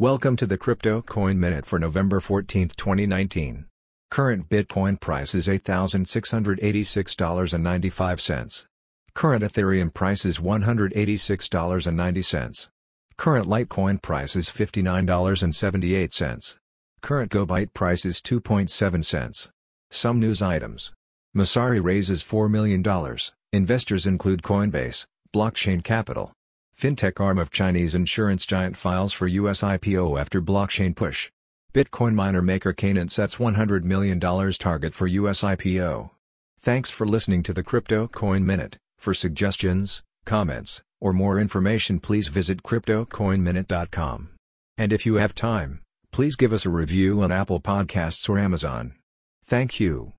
Welcome to the Crypto Coin Minute for November 14, 2019. Current Bitcoin price is $8,686.95. Current Ethereum price is $186.90. Current Litecoin price is $59.78. Current GoByte price is 2.7 cents. Some news items. Messari raises $4 million. Investors include Coinbase, Blockchain Capital, Fintech arm of Chinese insurance giant files for US IPO after blockchain push. Bitcoin miner maker Canaan sets $100 million target for US IPO. Thanks for listening to the Crypto Coin Minute. For suggestions, comments, or more information please visit cryptocoinminute.com. And if you have time, please give us a review on Apple Podcasts or Amazon. Thank you.